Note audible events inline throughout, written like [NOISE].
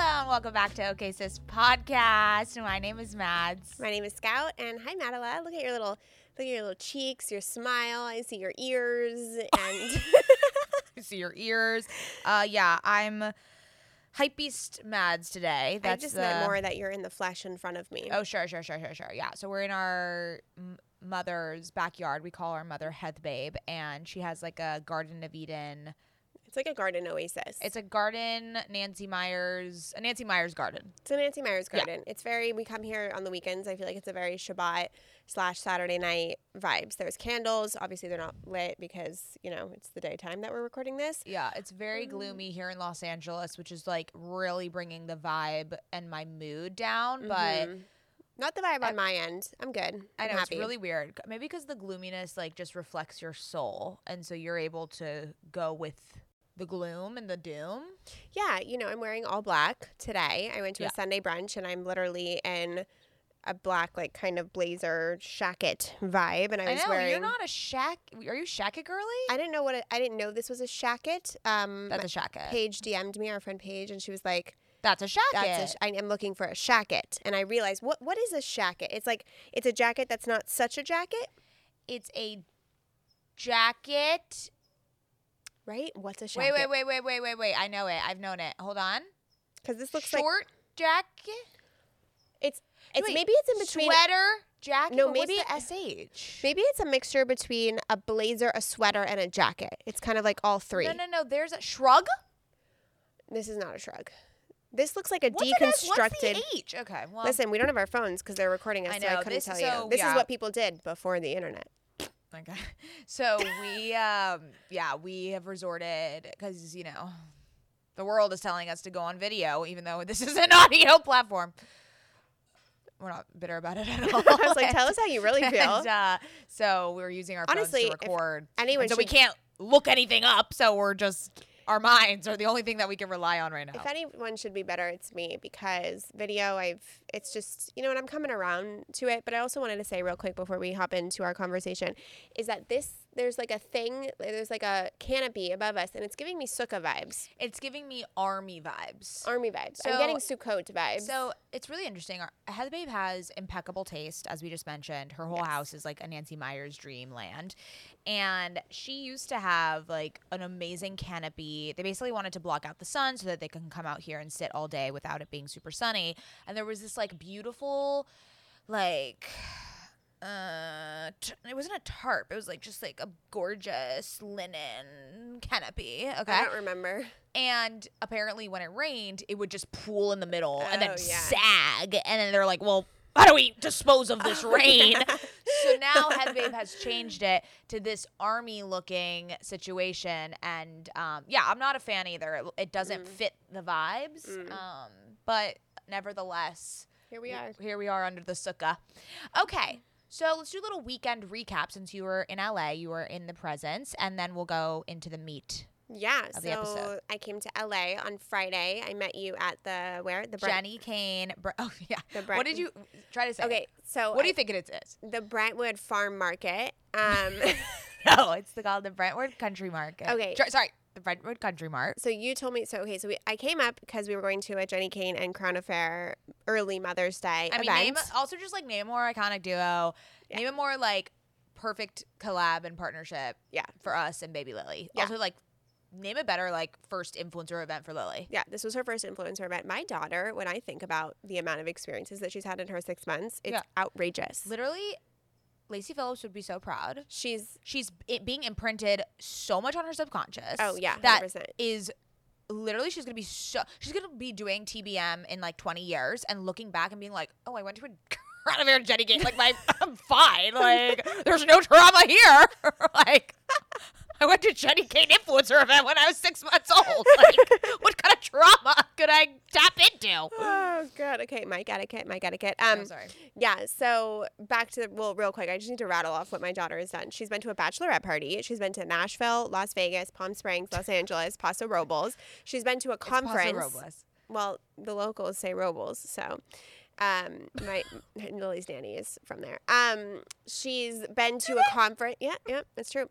Hello and welcome back to OK Sis Podcast. My name is Mads. My name is Scout, and hi Madela. Look at your little, look at your little cheeks, your smile. I see your ears, and [LAUGHS] [LAUGHS] I see your ears. Uh, yeah, I'm hypebeast Mads today. That's I just the... meant more that you're in the flesh in front of me. Oh, sure, sure, sure, sure, sure. Yeah, so we're in our m- mother's backyard. We call our mother Heath Babe, and she has like a Garden of Eden it's like a garden oasis. It's a garden, Nancy Meyers, a Nancy Meyers garden. It's a Nancy Meyers garden. Yeah. It's very, we come here on the weekends. I feel like it's a very Shabbat slash Saturday night vibes. There's candles. Obviously, they're not lit because, you know, it's the daytime that we're recording this. Yeah, it's very mm. gloomy here in Los Angeles, which is like really bringing the vibe and my mood down. Mm-hmm. But. Not the vibe on my end. I'm good. I'm i know happy. it's really weird. Maybe because the gloominess like just reflects your soul, and so you're able to go with the gloom and the doom. Yeah, you know, I'm wearing all black today. I went to yeah. a Sunday brunch and I'm literally in a black, like kind of blazer shacket vibe, and I, I was know, wearing. You're not a shack. Are you shacket girly? I didn't know what. It, I didn't know this was a shacket. Um, That's a shacket. Paige DM'd me, our friend Paige, and she was like. That's a shacket. That's a, I am looking for a shacket, and I realized what what is a shacket? It's like it's a jacket that's not such a jacket. It's a jacket right? What's a jacket? Wait, wait, wait, wait, wait, wait, wait. I know it. I've known it. Hold on. Because this looks short like jacket. It's it's wait, maybe it's in between sweater jacket. No, maybe the sh. Maybe it's a mixture between a blazer, a sweater, and a jacket. It's kind of like all three. No, no, no. There's a shrug. This is not a shrug. This looks like a what's deconstructed. What's the H? Okay. Well, listen, we don't have our phones because they're recording us, I know, so I couldn't this, tell so, you. This yeah. is what people did before the internet. Okay. [LAUGHS] So we, um, yeah, we have resorted because, you know, the world is telling us to go on video, even though this [LAUGHS] is an audio platform. We're not bitter about it at all. [LAUGHS] I was like, tell us how you really feel. And, uh, so we're using our Honestly, phones to record. Anyone so we can't look anything up. So we're just our minds are the only thing that we can rely on right now. If anyone should be better, it's me because video, I've, it's just, you know and I'm coming around to it. But I also wanted to say real quick before we hop into our conversation is that this, there's like a thing, there's like a canopy above us and it's giving me Sukkah vibes, it's giving me army vibes. army vibes. So, I'm getting Sukkot vibes. So it's really interesting. Heather Babe has impeccable taste, as we just mentioned. Her whole house is like a Nancy Meyers dreamland. And she used to have like an amazing canopy. They basically wanted to block out the sun so that they can come out here and sit all day without it being super sunny. And there was this like beautiful, like, uh, t- it wasn't a tarp. It was like just like a gorgeous linen canopy. Okay. I don't remember. And apparently, when it rained, it would just pool in the middle and then Oh, yeah. sag. And then they're like, well, how do we dispose of this [LAUGHS] Oh, rain? yeah. so now Head Babe has changed it to this army looking situation. And um, yeah, I'm not a fan either. It, it doesn't Mm. fit the vibes. Um, but nevertheless, Here we are. here we are under the sukkah. Okay. So let's do a little weekend recap since you were in LA, you were in the presence, and then we'll go into the meat. Yeah, of the episode. so I came to LA on Friday. I met you at the where the Brent- Jenni Kayne. Bre- [LAUGHS] oh yeah. The what did you try to say? Okay, so What do you think it is? the Brentwood Farm Market. Um, [LAUGHS] no, it's the, called the Brentwood Country Market. Okay. Tr- sorry, the Brentwood Country Mart. so you told me so. Okay, so we, I came up because we were going to a Jenni Kayne and Crown Affair early Mother's Day I mean, name also just like name a more iconic duo. Name a more like perfect collab and partnership. Yeah. For us and Baby Lily. Yeah. Also like name a better like first influencer event for Lily. yeah, this was her first influencer event. My daughter, when I think about the amount of experiences that she's had in her six months, it's Yeah. outrageous. Literally, Lacey Phillips would be so proud. She's She's it being imprinted so much on her subconscious. oh yeah, that 100%. is literally she's gonna be so she's gonna be doing TBM in like 20 years and looking back and being like, oh, I went to a [LAUGHS] Crown of Air Jenni Kayne. Like my [LAUGHS] I'm fine. Like there's no trauma here. [LAUGHS] like I went to Jenni Kayne influencer event when I was six months old. [LAUGHS] Like [LAUGHS] what kind of trauma could I tap into? Oh god. Okay, mic etiquette, mic etiquette. Um, I'm sorry. Yeah, so back to the, well, real quick, I just need to rattle off what my daughter has done. She's been to a bachelorette party. She's been to Nashville, Las Vegas, Palm Springs, Los Angeles, Paso Robles. She's been to a Paso conference. Robles. Well, the locals say Robles, so um, my [LAUGHS] Lily's nanny is from there. Um, she's been to a conference. Yeah, yeah, that's true.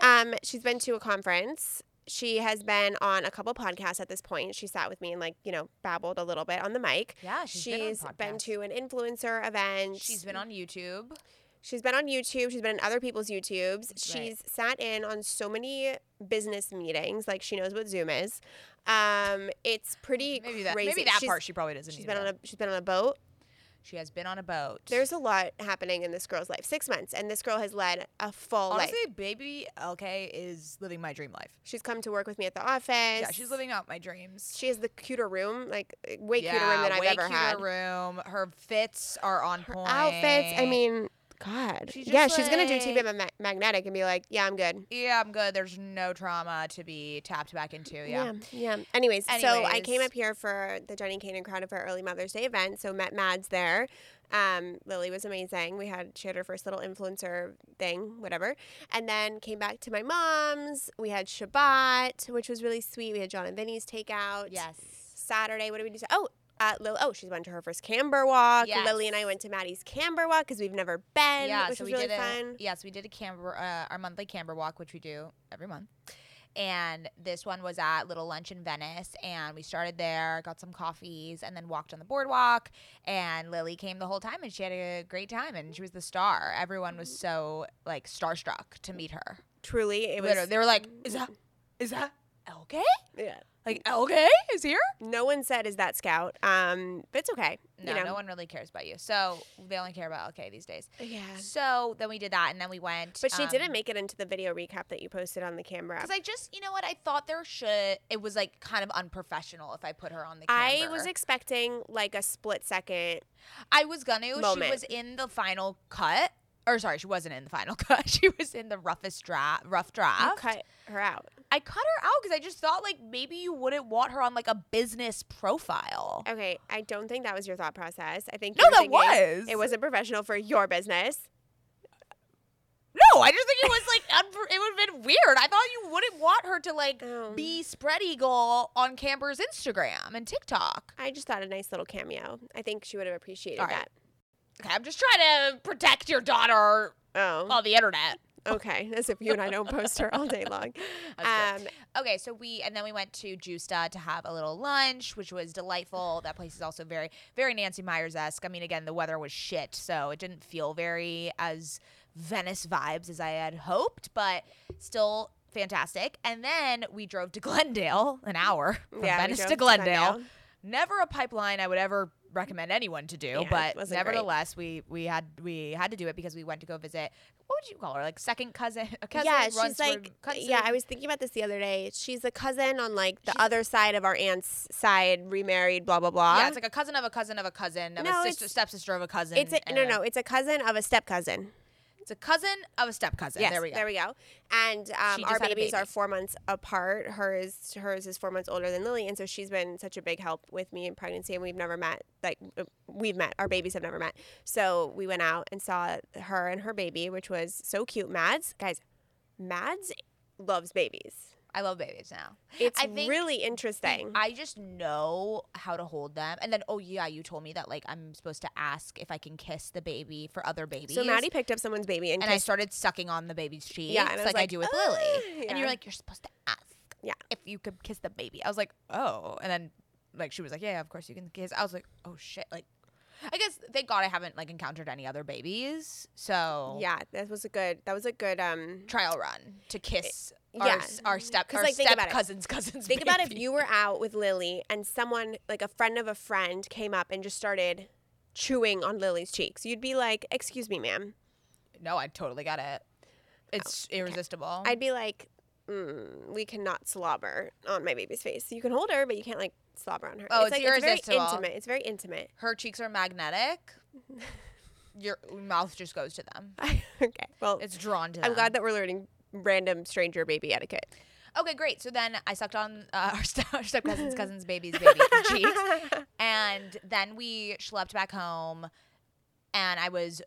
Um, she's been to a conference. She has been on a couple podcasts at this point. She sat with me and like you know babbled a little bit on the mic. Yeah, she's been on been to an influencer event. She's been on YouTube. She's been on YouTube. She's been in other people's YouTubes. Right. She's sat in on so many business meetings. Like she knows what Zoom is. Um, it's pretty Maybe that crazy. maybe that she's, part she probably doesn't She's been to on a she's been on a boat. She has been on a boat. There's a lot happening in this girl's life. Six months, and this girl has led a full life. honestly, life. baby LK is living my dream life. She's come to work with me at the office. Yeah, she's living out my dreams. She has the cuter room, like way cuter room Yeah, than I've way ever cuter had. room. Her fits are on point. Outfits. I mean, God. She's yeah, she's gonna do like- ma- magnetic and be like, yeah, I'm good. yeah, I'm good. There's no trauma to be tapped back into. Yeah. yeah. yeah. Anyways, so I Anyways. came up here for the Jenni Kayne and Crown Affair early Mother's Day event. So met Mads there. Um, Lily was amazing. We had she had her first little influencer thing, whatever, and then came back to my mom's. We had Shabbat, which was really sweet. We had Jon and Vinny's takeout. Yes. Saturday, what did we do? Oh. Lil- oh, she went to her first Camber walk. Yes. Lily and I went to Mady's Camber walk because we've never been, yeah, which so was we really did fun. yes, we did a camber uh, our monthly camber walk, which we do every month. And this one was at Little Lunch in Venice, and we started there, got some coffees, and then walked on the boardwalk. And Lily came the whole time, and she had a great time, and she was the star. Everyone was so like starstruck to meet her. Truly, it was. Literally, they were like, "Is that is that okay? yeah. Like LK is here?" No one said is that Scout. Um, but it's okay. No, you know. no one really cares about you. So they only care about LK these days. Yeah. So then we did that, and then we went. But she um, didn't make it into the video recap that you posted on the camera. Because I just, you know what? I thought there should. It was like kind of unprofessional if I put her on the camera. I was expecting like a split second. I was gonna. She was in the final cut. Or sorry, she wasn't in the final [LAUGHS] cut. She was in the roughest draft, rough draft. You draft. cut her out. I cut her out because I just thought like maybe you wouldn't want her on like a business profile. Okay, I don't think that was your thought process. I think No, that was. It wasn't professional for your business. No, I just think it was like [LAUGHS] it would have been weird. I thought you wouldn't want her to like Oh. be spread eagle on Camber's Instagram and TikTok. I just thought a nice little cameo. I think she would have appreciated right. that. Okay, I'm just trying to protect your daughter Oh, on the internet. Okay. As if you and I don't post her all day long. [LAUGHS] Um, Okay, so we and then we went to Gjusta to have a little lunch, which was delightful. That place is also very, very Nancy Meyers esque. I mean, again, the weather was shit, so it didn't feel very as Venice vibes as I had hoped, but still fantastic. And then we drove to [LAUGHS] Glendale, an hour from Yeah, Venice to to Glendale. Glendale. Never a pipeline I would ever recommend anyone to do, Yeah, but wasn't great. nevertheless, we we had we had to do it because we went to go visit. What would you call her? Like second cousin? [LAUGHS] A cousin yeah, she's like, cousin? yeah, I was thinking about this the other day. She's a cousin on like the other side of our aunt's side, remarried, blah blah blah. Yeah, it's like a cousin of a cousin of a cousin of No, a sister, stepsister of a cousin. it's a, no, no, it's a cousin of a step cousin. It's a cousin of a step cousin. Yes, there we go. There we go. And um, our just had a babies are four months apart. Hers, hers is four months older than Lily, and so she's been such a big help with me in pregnancy. And we've never met. Like uh, we've met, our babies have never met. So we went out and saw her and her baby, which was so cute. Mads, guys, Mads loves babies. I love babies now. It's I think really interesting. I just know how to hold them. And then, oh yeah, you told me that like I'm supposed to ask if I can kiss the baby for other babies. so Mady picked up someone's baby and, and I started sucking on the baby's cheek. Yeah, was like, I do with "Ah," Lily. And you're like, you're supposed to ask. Yeah. If you could kiss the baby, I was like, oh. And then, like, she was like, yeah, of course you can kiss. I was like, oh shit, like. I guess thank God I haven't like encountered any other babies. So Yeah, that was a good. That was a good. Um, trial run to kiss our, yeah. our step 'Cause, our like, step it. cousins cousins. Think about if you were out with Lily and someone, like a friend of a friend, came up and just started chewing on Lily's cheeks. You'd be like, "Excuse me, ma'am." No, I totally got it. It's irresistible. I'd be like, mm, "We cannot slobber on my baby's face. You can hold her, but you can't like slobber on her." Oh, it's, it's like it's very intimate. It's very intimate. Her cheeks are magnetic. [LAUGHS] Your mouth just goes to them. [LAUGHS] okay, well, It's drawn to them. I'm glad that we're learning random stranger baby etiquette. Okay, great. So then I sucked on uh, [LAUGHS] our, step, our step cousins, cousins, babies, baby cheeks, and then we schlepped back home, and I was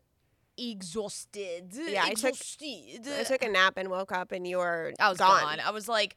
exhausted. Yeah, I took- exhausted. I took a nap and woke up, and you were I was gone. gone. I was like,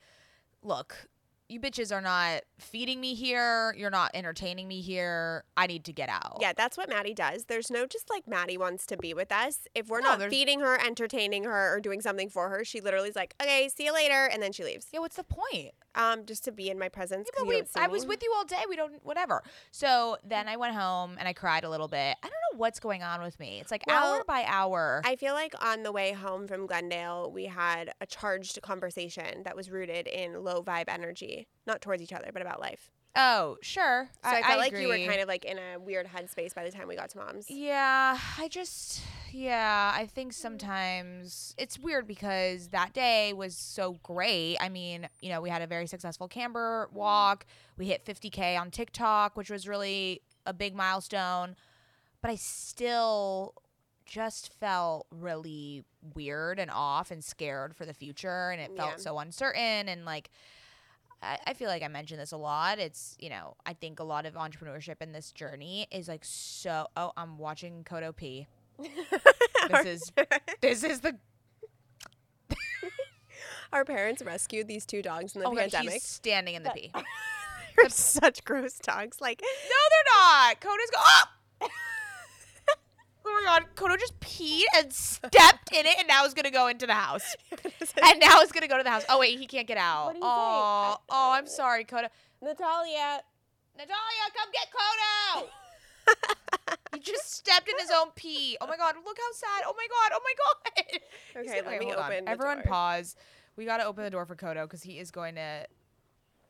look, you bitches are not feeding me here. You're not entertaining me here. I need to get out. Yeah, that's what Mady does. There's no just like Mady wants to be with us. If we're No, not there's- feeding her, entertaining her, or doing something for her, she literally is like, "Okay, see you later," and then she leaves. Yeah, what's the point? Um, just to be in my presence. Yeah, but we, I was with you all day. We don't, whatever. So then I went home and I cried a little bit. I don't know what's going on with me. It's like hour by hour. I feel like on the way home from Glendale, we had a charged conversation that was rooted in low vibe energy, not towards each other, but about life. Oh, sure. So I, felt like you were kind of like in a weird headspace by the time we got to mom's. Yeah, I just, yeah, I think sometimes it's weird because that day was so great. I mean, you know, we had a very successful Camber walk. We hit 50K on TikTok, which was really a big milestone. But I still just felt really weird and off and scared for the future. And it felt Yeah. so uncertain. And like, I, I feel like I mention this a lot. It's, you know, I think a lot of entrepreneurship in this journey is like so. Oh, I'm watching Kodo P. [LAUGHS] This is [LAUGHS] this is the [LAUGHS] Our parents rescued these two dogs in the oh God, pandemic. he's standing in the pee. They're such gross dogs. Like, no, they're not. Kodo's go. Oh! Oh my God, Kodo just peed and stepped in it, and now is gonna go into the house. [LAUGHS] And now it's gonna go to the house. Oh wait, he can't get out. What do you say? oh, oh, I'm sorry, Kodo. Natalia. Natalia, come get Kodo. [LAUGHS] he just stepped in his own pee. Oh my god, look how sad. Oh my god, oh my god. [LAUGHS] Okay, let me hold on. open Everyone door. pause. We gotta open the door for Kodo because he is going to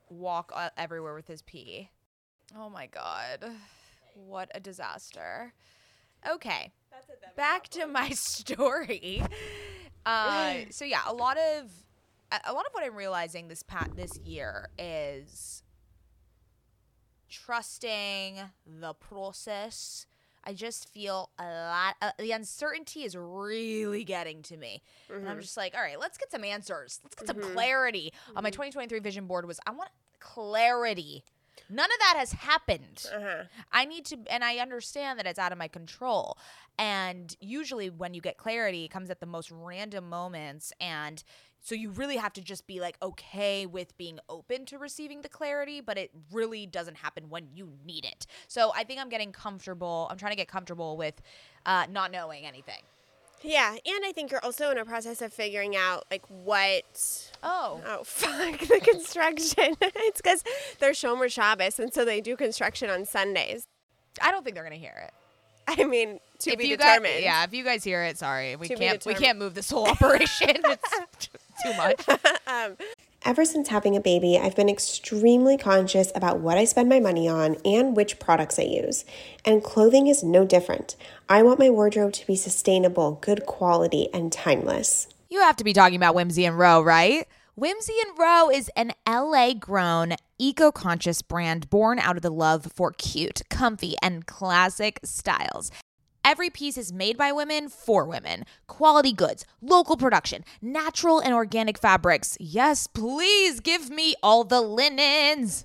walk uh, everywhere with his pee. Oh my god. What a disaster. Okay. Back to my [LAUGHS] story. Uh, [LAUGHS] so yeah, a lot of a- lot of what I'm realizing this pat this year is trusting the process. I just feel a lot. Uh, the uncertainty is really getting to me, and I'm just like, all right, let's get some answers. Let's get some clarity. On my 2023 vision board was I want clarity. None of that has happened. Uh-huh. I need to, and I understand that it's out of my control. And usually, when you get clarity, it comes at the most random moments. And so, you really have to just be like okay with being open to receiving the clarity, but it really doesn't happen when you need it. So, I think I'm getting comfortable. I'm trying to get comfortable with uh, not knowing anything. Yeah, and I think you're also in a process of figuring out like what. Oh. Oh [LAUGHS] fuck the construction! [LAUGHS] it's because they're Shomer Shabbos, and so they do construction on Sundays. I don't think they're gonna hear it. [LAUGHS] I mean, to if be you determined. Guys, yeah, if you guys hear it, sorry, we To can't. We can't move this whole operation. it's too much. Um, Ever since having a baby, I've been extremely conscious about what I spend my money on and which products I use. And clothing is no different. I want my wardrobe to be sustainable, good quality, and timeless. You have to be talking about Whimsy and Row, right? Whimsy and Row is an LA grown, eco conscious brand born out of the love for cute, comfy, and classic styles. Every piece is made by women for women. Quality goods, local production, natural and organic fabrics. Yes, please give me all the linens.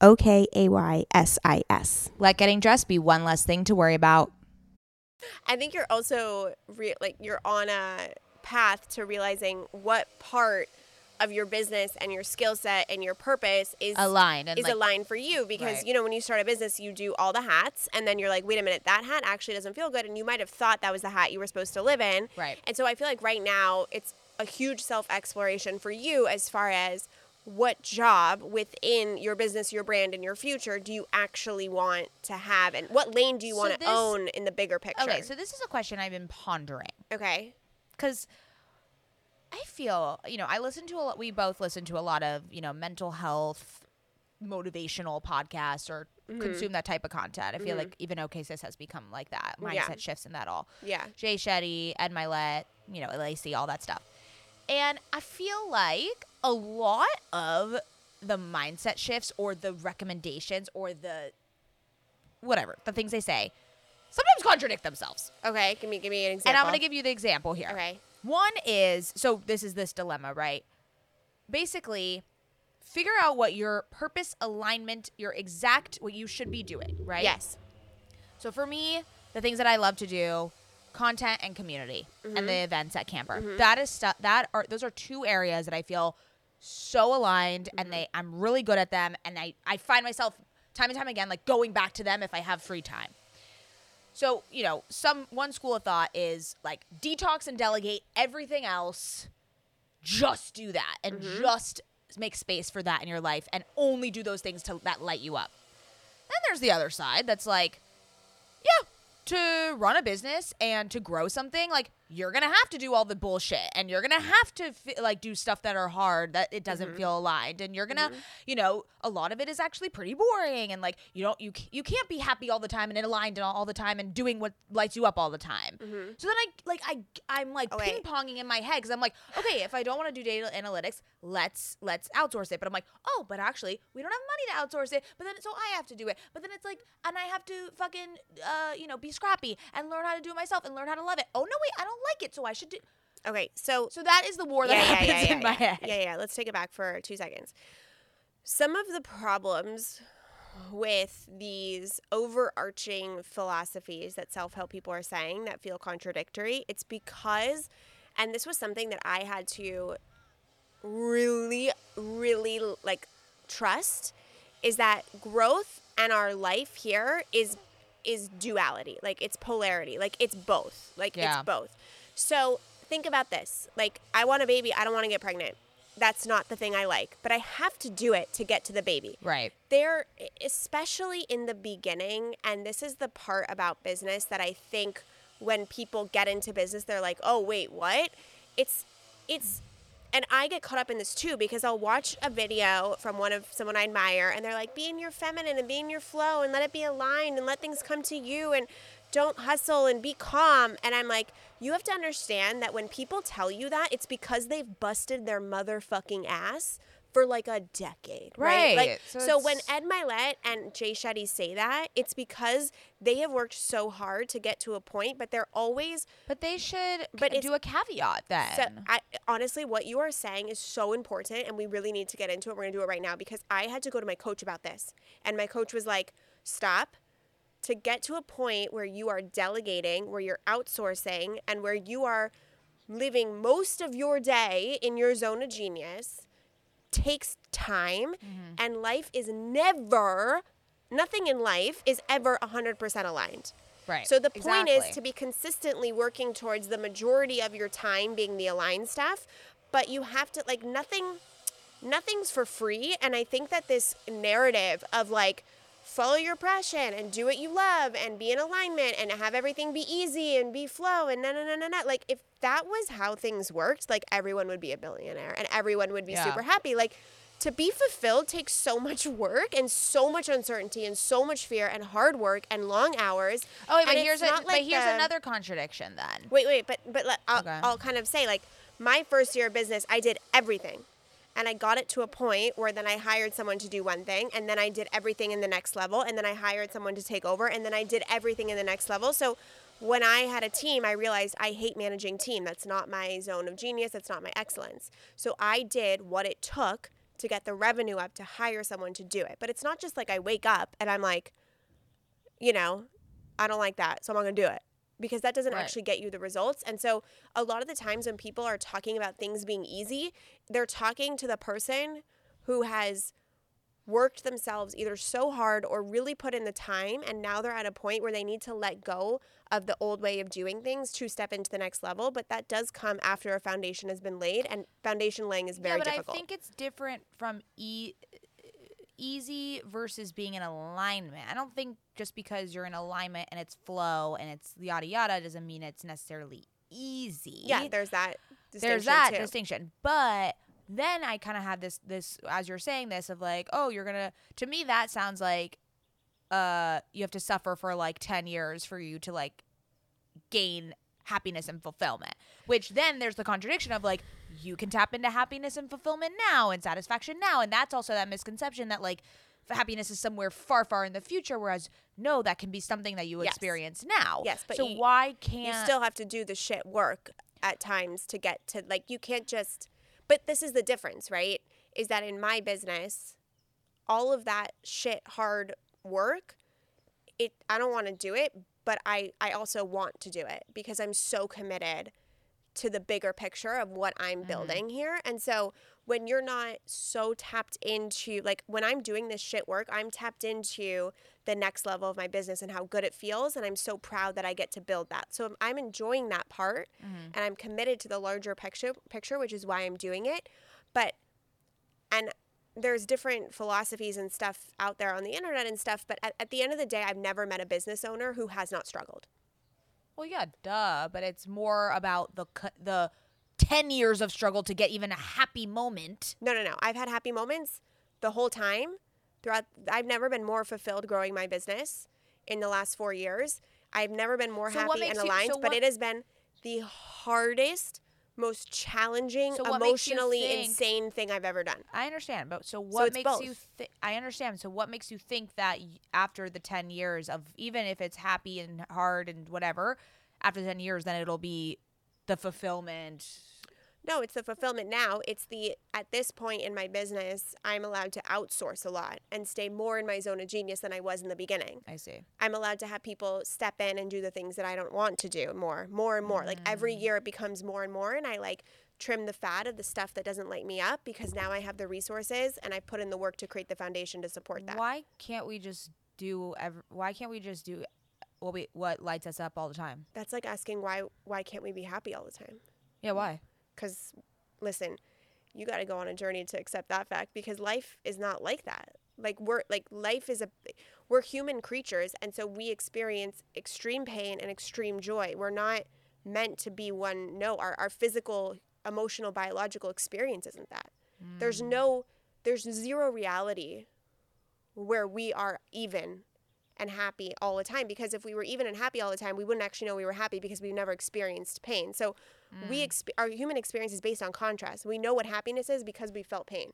O K A Y S I S. Let getting dressed be one less thing to worry about. I think you're also re- like you're on a path to realizing what part of your business and your skill set and your purpose is Aligned and is like- aligned for you because Right. you know when you start a business you do all the hats and then you're like wait a minute that hat actually doesn't feel good and you might have thought that was the hat you were supposed to live in Right. and so I feel like right now it's a huge self exploration for you as far as what job within your business, your brand, and your future do you actually want to have, and what lane do you So want to own in the bigger picture? Okay, so this is a question I've been pondering okay, because I feel, you know, I listen to a lot, we both listen to a lot of, you know, mental health, motivational podcasts or Mm-hmm. consume that type of content. I feel like even OK Sis has become like that. Mindset Yeah. shifts and that all. yeah, Jay Shetty, Ed Mylett, you know, Lacey, all that stuff. And I feel like a lot of the mindset shifts or the recommendations or the whatever, the things they say, sometimes contradict themselves. okay. Give me, give me an example. And I'm going to give you the example here. Okay. One is so this is this dilemma, right? Basically, figure out what your purpose alignment, your exact what you should be doing, right? Yes. So for me, the things that I love to do, content and community and Mm-hmm. the events at Camber. That is stuff that are those are two areas that I feel so aligned Mm-hmm. and they I'm really good at them and I I find myself time and time again like going back to them if I have free time. So, you know, some one school of thought is like detox and delegate everything else. Just do that and Mm-hmm. just make space for that in your life and only do those things to that light you up. Then there's the other side that's like, yeah, to run a business and to grow something, like you're gonna have to do all the bullshit, and you're gonna mm-hmm. have to fi- like do stuff that are hard that it doesn't mm-hmm. feel aligned, and you're gonna, mm-hmm. you know, a lot of it is actually pretty boring, and like you don't you you can't be happy all the time and aligned all, all the time and doing what lights you up all the time. So then I like I I'm like oh, Okay. ping ponging in my head because I'm like, okay, if I don't want to do data analytics, let's let's outsource it. But I'm like, oh, but actually we don't have money to outsource it. But then so I have to do it. But then it's like, and I have to fucking uh you know be scrappy and learn how to do it myself and learn how to love it. Oh no, wait, I don't like it, so I should do. Okay. So So that is the war that happens in my head. Yeah, yeah. Let's take it back for two seconds. Some of the problems with these overarching philosophies that self help people are saying that feel contradictory, it's because, and this was something that I had to really, really like trust, is that growth and our life here is is duality. Like it's polarity. Like it's both. Like Yeah. it's both. So think about this. Like i want a baby. I don't want to get pregnant. That's not the thing i like. But i have to do it to get to the baby. Right. there especially in the beginning and this is the part about business that i think when people get into business they're like oh wait what? It's it's and i get caught up in this too because i'll watch a video from one of someone i admire and they're like be in your feminine and be in your flow and let it be aligned and let things come to you and don't hustle and be calm. And i'm like you have to understand that when people tell you that it's because they've busted their motherfucking ass for like a decade right, Right. like So so, when Ed Mylett and Jay Shetty say that, it's because they have worked so hard to get to a point, but they're always. But they should But do a caveat then. So I, honestly, what you are saying is so important, and we really need to get into it. We're gonna do it right now because I had to go to my coach about this, and my coach was like, "Stop." To get to a point where you are delegating, where you're outsourcing, and where you are living most of your day in your zone of genius takes time Mm-hmm. and life is never nothing in life is ever 100% aligned right. so the point is to be consistently working towards the majority of your time being the aligned stuff but you have to like nothing nothing's for free and i think that this narrative of like follow your passion and do what you love and be in alignment and have everything be easy and be flow and no no no no no like if that was how things worked like everyone would be a billionaire and everyone would be Yeah. super happy like to be fulfilled takes so much work and so much uncertainty and so much fear and hard work and long hours Oh, wait, but here's a, not but here's the- another contradiction then. Wait, wait, but but let, I'll, Okay. I'll kind of say like my first year of business, I did everything, and I got it to a point where then I hired someone to do one thing, and then I did everything in the next level, and then I hired someone to take over, and then I did everything in the next level. So when I had a team, I realized I hate managing team. That's not my zone of genius. That's not my excellence. So I did what it took to get the revenue up to hire someone to do it. But it's not just like I wake up and I'm like, you know, I don't like that, so I'm not gonna do it because that doesn't Right. actually get you the results. And so a lot of the times when people are talking about things being easy, they're talking to the person who has worked themselves either so hard or really put in the time and now they're at a point where they need to let go of the old way of doing things to step into the next level but that does come after a foundation has been laid and foundation laying is very yeah, but difficult I think it's different from e- easy versus being in alignment. I don't think just because you're in alignment and it's flow and it's yada yada doesn't mean it's necessarily easy. yeah there's that there's that too. distinction. But then I kind of had this this as you're saying this of like, oh, you're gonna. To me, that sounds like, uh, you have to suffer for like ten years for you to like gain happiness and fulfillment. Which then there's the contradiction of like you can tap into happiness and fulfillment now and satisfaction now, and that's also that misconception that like happiness is somewhere far, far in the future. Whereas no, that can be something that you Yes. experience now. Yes, but so you- why can't you still have to do the shit work at times to get to like you can't just but this is the difference right is that in my business all of that shit hard work it i don't want to do it but i i also want to do it because i'm so committed to the bigger picture of what i'm mm-hmm. building here and so when you're not so tapped into like when i'm doing this shit work i'm tapped into the next level of my business and how good it feels and i'm so proud that i get to build that so i'm enjoying that part mm-hmm. and i'm committed to the larger picture picture which is why i'm doing it but and there's different philosophies and stuff out there on the internet and stuff but at, at the end of the day i've never met a business owner who has not struggled Well, yeah, duh. But it's more about the the ten years of struggle to get even a happy moment. no no no i've had happy moments the whole time throughout i've never been more fulfilled growing my business in the last four years i've never been more So happy and makes you- aligned so but what- it has been the hardest most challenging So you emotionally think- insane thing i've ever done I understand, but so what makes you? both. Th- I understand. So what makes you think that after the ten years of even if it's happy and hard and whatever, after ten years, then it'll be the fulfillment. No, it's the fulfillment now. It's the at this point in my business, I'm allowed to outsource a lot and stay more in my zone of genius than I was in the beginning. I see. I'm allowed to have people step in and do the things that I don't want to do more, more and more. Like every Mm. year it becomes more and more and I like trim the fat of the stuff that doesn't light me up because now I have the resources and I put in the work to create the foundation to support that. Why can't we just do? Ev- why can't we just do what we what lights us up all the time? That's like asking why why can't we be happy all the time? Yeah, why? Because, listen, you got to go on a journey to accept that fact because life is not like that. Like we're like life is a we're human creatures and so we experience extreme pain and extreme joy. We're not meant to be one no our our physical emotional biological experience isn't that. There's mm. no there's zero reality where we are even and happy all the time because if we were even and happy all the time we wouldn't actually know we were happy because we've never experienced pain. So we exp- our human experience is based on contrast. We know what happiness is because we felt pain.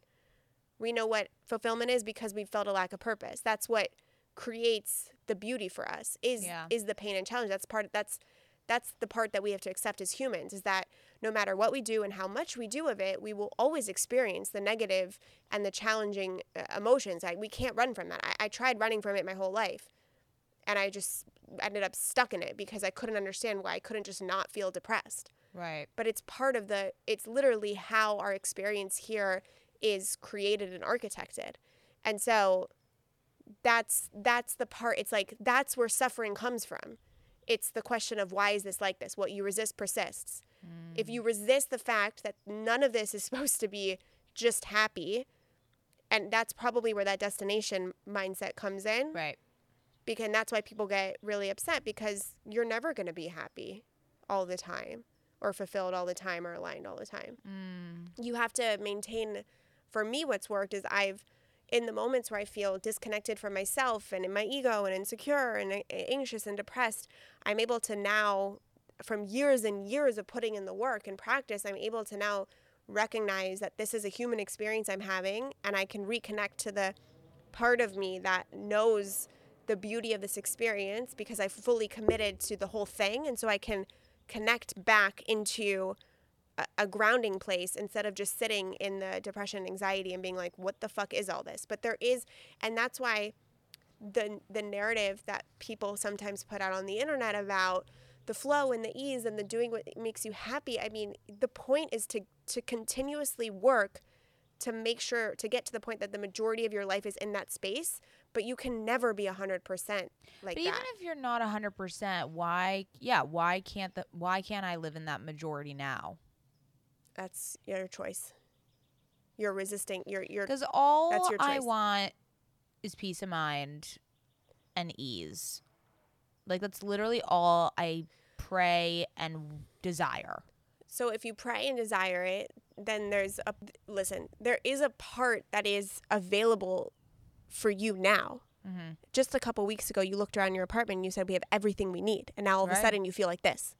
We know what fulfillment is because we felt a lack of purpose. That's what creates the beauty for us is Yeah. is the pain and challenge. That's part that's that's the part that we have to accept as humans is that no matter what we do and how much we do of it we will always experience the negative and the challenging uh, emotions. I, we can't run from that. I, I tried running from it my whole life and i just ended up stuck in it because i couldn't understand why i couldn't just not feel depressed. Right. but it's part of the it's literally how our experience here is created and architected. And so that's that's the part it's like that's where suffering comes from. It's the question of why is this like this? What you resist persists. If you mm. resist the fact that none of this is [LAUGHS] supposed to be just happy and that's probably where that destination mindset comes in. Right. Because that's why people get really upset because you're never going to be happy all the time or fulfilled all the time or aligned all the time. Mm. You have to maintain for me what's worked is I've in the moments where I feel disconnected from myself and in my ego and insecure and anxious and depressed, I'm able to now from years and years of putting in the work and practice, I'm able to now recognize that this is a human experience I'm having and I can reconnect to the part of me that knows the beauty of this experience because I've fully committed to the whole thing. And so I can connect back into a, a grounding place instead of just sitting in the depression anxiety and being like, what the fuck is all this? But there is, and that's why the, the narrative that people sometimes put out on the internet about the flow and the ease and the doing what makes you happy. I mean, the point is to, to continuously work to make sure to get to the point that the majority of your life is in that space, but you can never be 100% like But even that. if you're not hundred percent, why? Yeah, why can't the? Why can't I live in that majority now? That's your choice. You're resisting. You're you're Because all That's your I choice. want is peace of mind and ease. Like that's literally all I pray and desire. So if you pray and desire it, then there's a listen, there is a part that is available for you now. Mm-hmm. Just a couple weeks ago, you looked around your apartment and you said, We have everything we need. And now all of Right. a sudden you feel like this.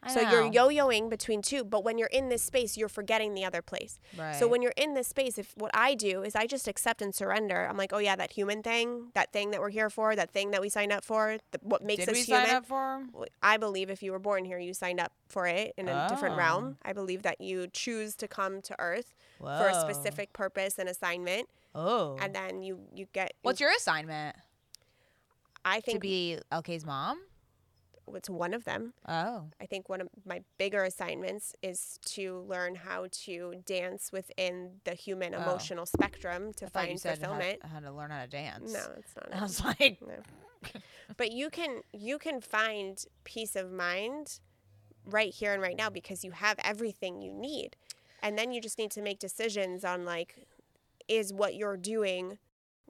I so you're know. yo yoing between two, but when you're in this space, you're forgetting the other place. So when you're in this space, if what I do is I just accept and surrender, I'm like, oh yeah, that human thing, that thing that we're here for, that thing that we signed up for, th- what makes Did us we human. sign up for 'em? I believe if you were born here, you signed up for it in a different Oh. realm. I believe that you choose to come to Earth for a specific purpose and assignment, Oh. and then you you get. What's your assignment? I think To be LK's mom? it's one of them. Oh. I think one of my bigger assignments is to learn how to dance within the human Oh. emotional spectrum to I find said how, fulfillment. how to learn how to dance. No, it's not. [LAUGHS] I was like, No. but you can you can find peace of mind right here and right now because you have everything you need. And then you just need to make decisions on like is what you're doing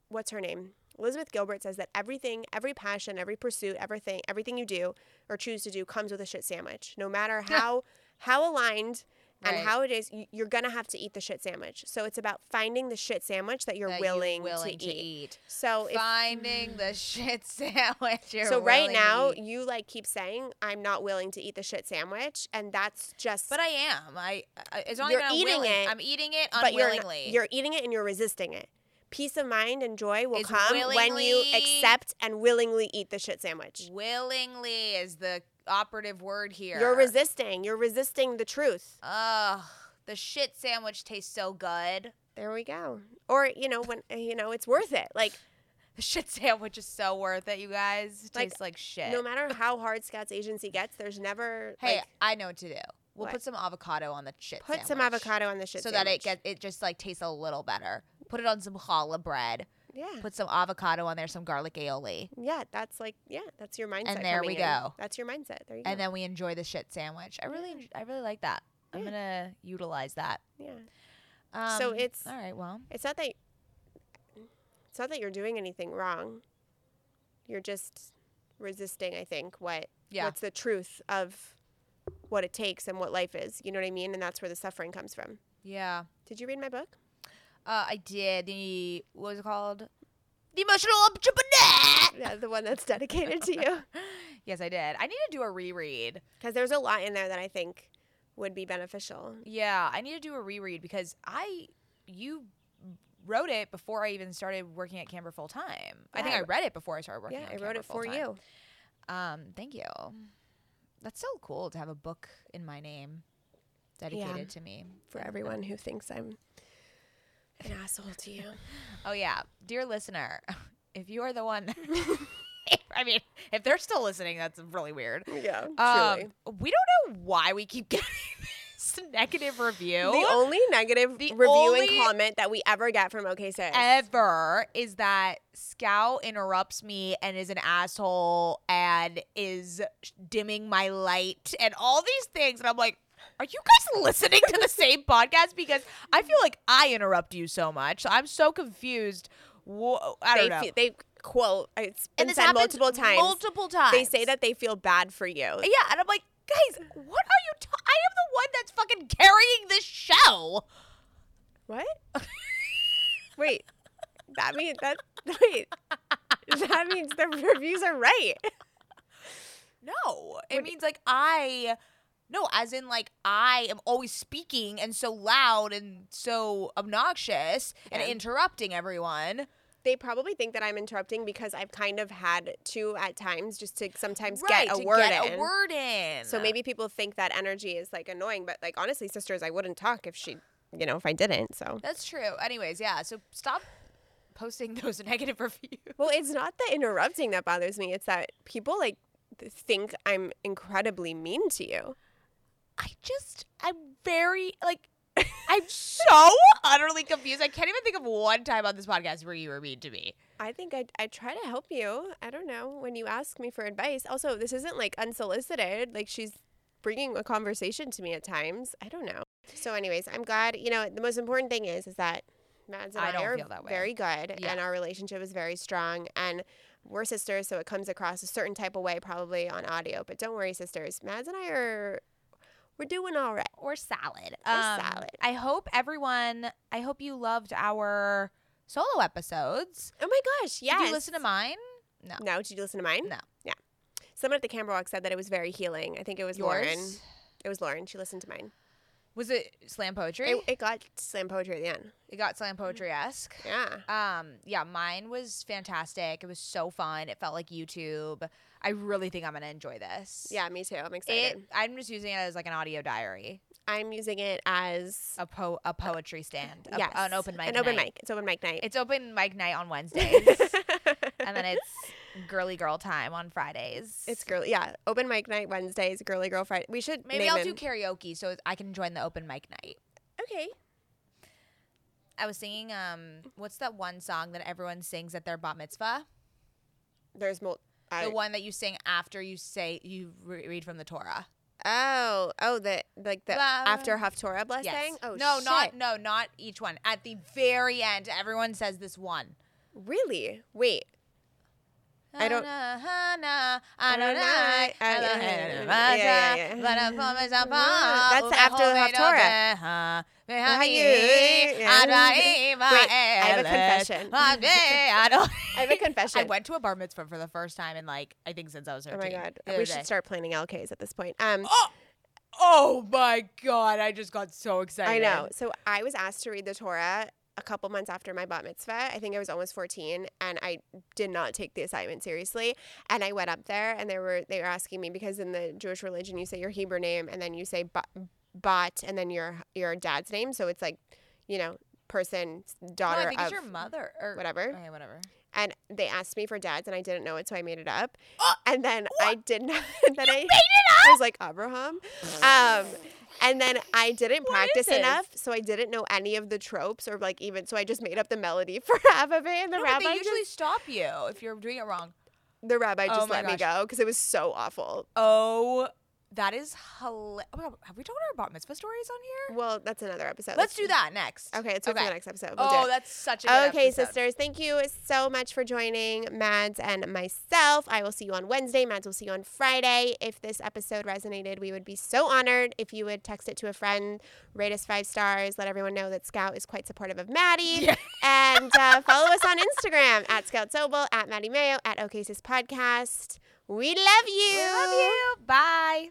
what's her name? Elizabeth Gilbert says that everything, every passion, every pursuit, everything, everything you do or choose to do comes with a shit sandwich. No matter how how aligned and Right. how it is, you- you're gonna have to eat the shit sandwich. So it's about finding the shit sandwich that you're that willing, willing to, eat. eat. So if Finding the shit [LAUGHS] sandwich. You're so right willing to now you like keep saying I'm not willing to eat the shit sandwich, and that's just. But I am. I. I it's not You're eating unwilling. it, I'm eating it but you're, unwillingly. not- you're eating it and you're resisting it. Peace of mind and joy will come when you accept and willingly eat the shit sandwich. willingly is the operative word here. You're resisting. You're resisting the truth. Ugh. The shit sandwich tastes so good. There we go. Or you know when you know it's worth it. Like [LAUGHS] The shit sandwich is so worth it, you guys. It Like, tastes like shit. no matter how hard Scouts agency gets, there's never hey, like I know what to do. We'll What? put some avocado on the shit put some avocado on the shit so sandwich. that it get it just like tastes a little better. Put it on some challah bread. yeah. Put some avocado on there, some garlic aioli, yeah, that's like yeah, that's your mindset. And there we in. go. That's your mindset. There you go. and then we enjoy the shit sandwich. I really, I really like that. I'm gonna utilize that. yeah. Um, So it's- all right. Well, It's not that it's not that you're doing anything wrong. You're just resisting, I think, what Yeah. what's the truth of what it takes and what life is. You know what I mean? And that's where the suffering comes from. yeah. Did you read my book? Uh, I did the what was it called? The emotional entrepreneur. Yeah, the one that's dedicated to you. [LAUGHS] Yes, I did. I need to do a reread. Because there's a lot in there that I think would be beneficial. Yeah, I need to do a reread because I you wrote it before I even started working at Camber full time. I think I read it before I started working. Yeah, I wrote it for full-time. you. Um, thank you. That's so cool to have a book in my name dedicated to me. For everyone who thinks I'm an asshole to you. [LAUGHS] Oh yeah, dear listener, [LAUGHS] if you are the one, [LAUGHS] I mean, if they're still listening, that's really weird. Yeah, Um, truly. we don't know why we keep getting this negative review. The only negative The review only- and comment that we ever get from Okay Sis. ever is that Scout interrupts me and is an asshole and is dimming my light and all these things. And I'm like, are you guys [LAUGHS] listening to the same podcast? Because I feel like I interrupt you so much. I'm so confused. Whoa, I don't they know. they quote it's been and said multiple times. Multiple times. They say that they feel bad for you. Yeah, and I'm like, guys, what are you? I am the one that's fucking carrying this show. What? [LAUGHS] wait, that means that wait, that means the reviews are right. [LAUGHS] No, it means like I. No, as in like I am always speaking and so loud and so obnoxious and interrupting everyone. They probably think that I'm interrupting because I've kind of had to at times just to sometimes right, get a to word get in. a word in. So maybe people think that energy is like annoying, but like honestly, sisters, I wouldn't talk if she, you know, if I didn't. So that's true. Anyways, yeah. So stop posting [LAUGHS] those negative reviews. well, it's not the interrupting that bothers me. It's that people like think I'm incredibly mean to you. I just I'm very like [LAUGHS] I'm so utterly confused. I can't even think of one time on this podcast where you were mean to me. I think I I try to help you. I don't know when you ask me for advice. Also, this isn't like unsolicited. Like she's bringing a conversation to me at times. I don't know. So, anyways, I'm glad. You know, the most important thing is is that Mads and I I, are feel that way. very good, Yeah. and our relationship is very strong, and we're sisters, so it comes across a certain type of way probably on audio. But don't worry, sisters. Mads and I are we're doing all right. Or salad. Or Um, salad. I hope everyone, I hope you loved our solo episodes. Oh my gosh! Yeah. Did you listen to mine? No. No, did you listen to mine? No. Yeah. Someone at the camera walk said that it was very healing. I think it was Lauren. Yours? It was Lauren. She listened to mine. Was it slam poetry? It, it got slam poetry at the end. It got slam poetry esque. Yeah. Um, yeah, mine was fantastic. It was so fun. It felt like YouTube. I really think I'm gonna enjoy this. Yeah, me too. I'm excited. It, I'm just using it as like an audio diary, I'm using it as a po a poetry stand, a- yes, an open mic, An open night. mic. It's open mic night. It's open mic night on Wednesdays, [LAUGHS] and then it's girly girl time on Fridays. it's girly. Yeah, open mic night Wednesdays. Girly girl Friday. We should maybe I'll do karaoke so I can join the open mic night. Okay. I was singing um, what's that one song that everyone sings at their bat mitzvah? There's more. I, the one that you sing after you say you re- read from the Torah. oh, oh, the like the Blah. after Haftorah blessing. Yes. Oh, no, shit. not no, not each one. At the very end, everyone says this one. really. Wait. I don't-. [LAUGHS] That's after Haftorah. I have a confession. [LAUGHS] I have a confession. I went to a bar mitzvah for the first time in like I think since I was Oh 13. my god. We day. should start planning LKs at this point. Um. Oh, oh my god! I just got so excited. I know. So I was asked to read the Torah a couple months after my bat mitzvah. I think I was almost 14 and I did not take the assignment seriously. And I went up there and they were they were asking me because in the Jewish religion you say your Hebrew name and then you say ba- bat and then your your dad's name. So it's like, you know, person, No, daughter I think of it's your mother or whatever. Okay, whatever. And they asked me for dads and I didn't know it so I made it up. Oh, and then I did not [LAUGHS] and then I made it up? I was like Abraham. Um and then I didn't What practice enough, so I didn't know any of the tropes or like even so I just made up the melody [LAUGHS] for half of it and the No, but rabbi they usually just, stop you if you're doing it wrong. the rabbi Oh just my let me go because it was so awful. Oh, that is hilarious. Oh have we told our bat mitzvah stories on here? Well, that's another episode. Let's do that next. Okay, let's do it for Okay. the next episode. We'll oh, that's such a good Okay, episode. sisters, thank you so much for joining Mads and myself. I will see you on Wednesday. Mads will see you on Friday. If this episode resonated, we would be so honored if you would text it to a friend, rate us five stars, let everyone know that Scout is quite supportive of Mady, Yeah. [LAUGHS] and uh, follow us on Instagram at Scout Sobel, at Mady Maio, at Okay Sis Podcast. We love you. We love you. Bye.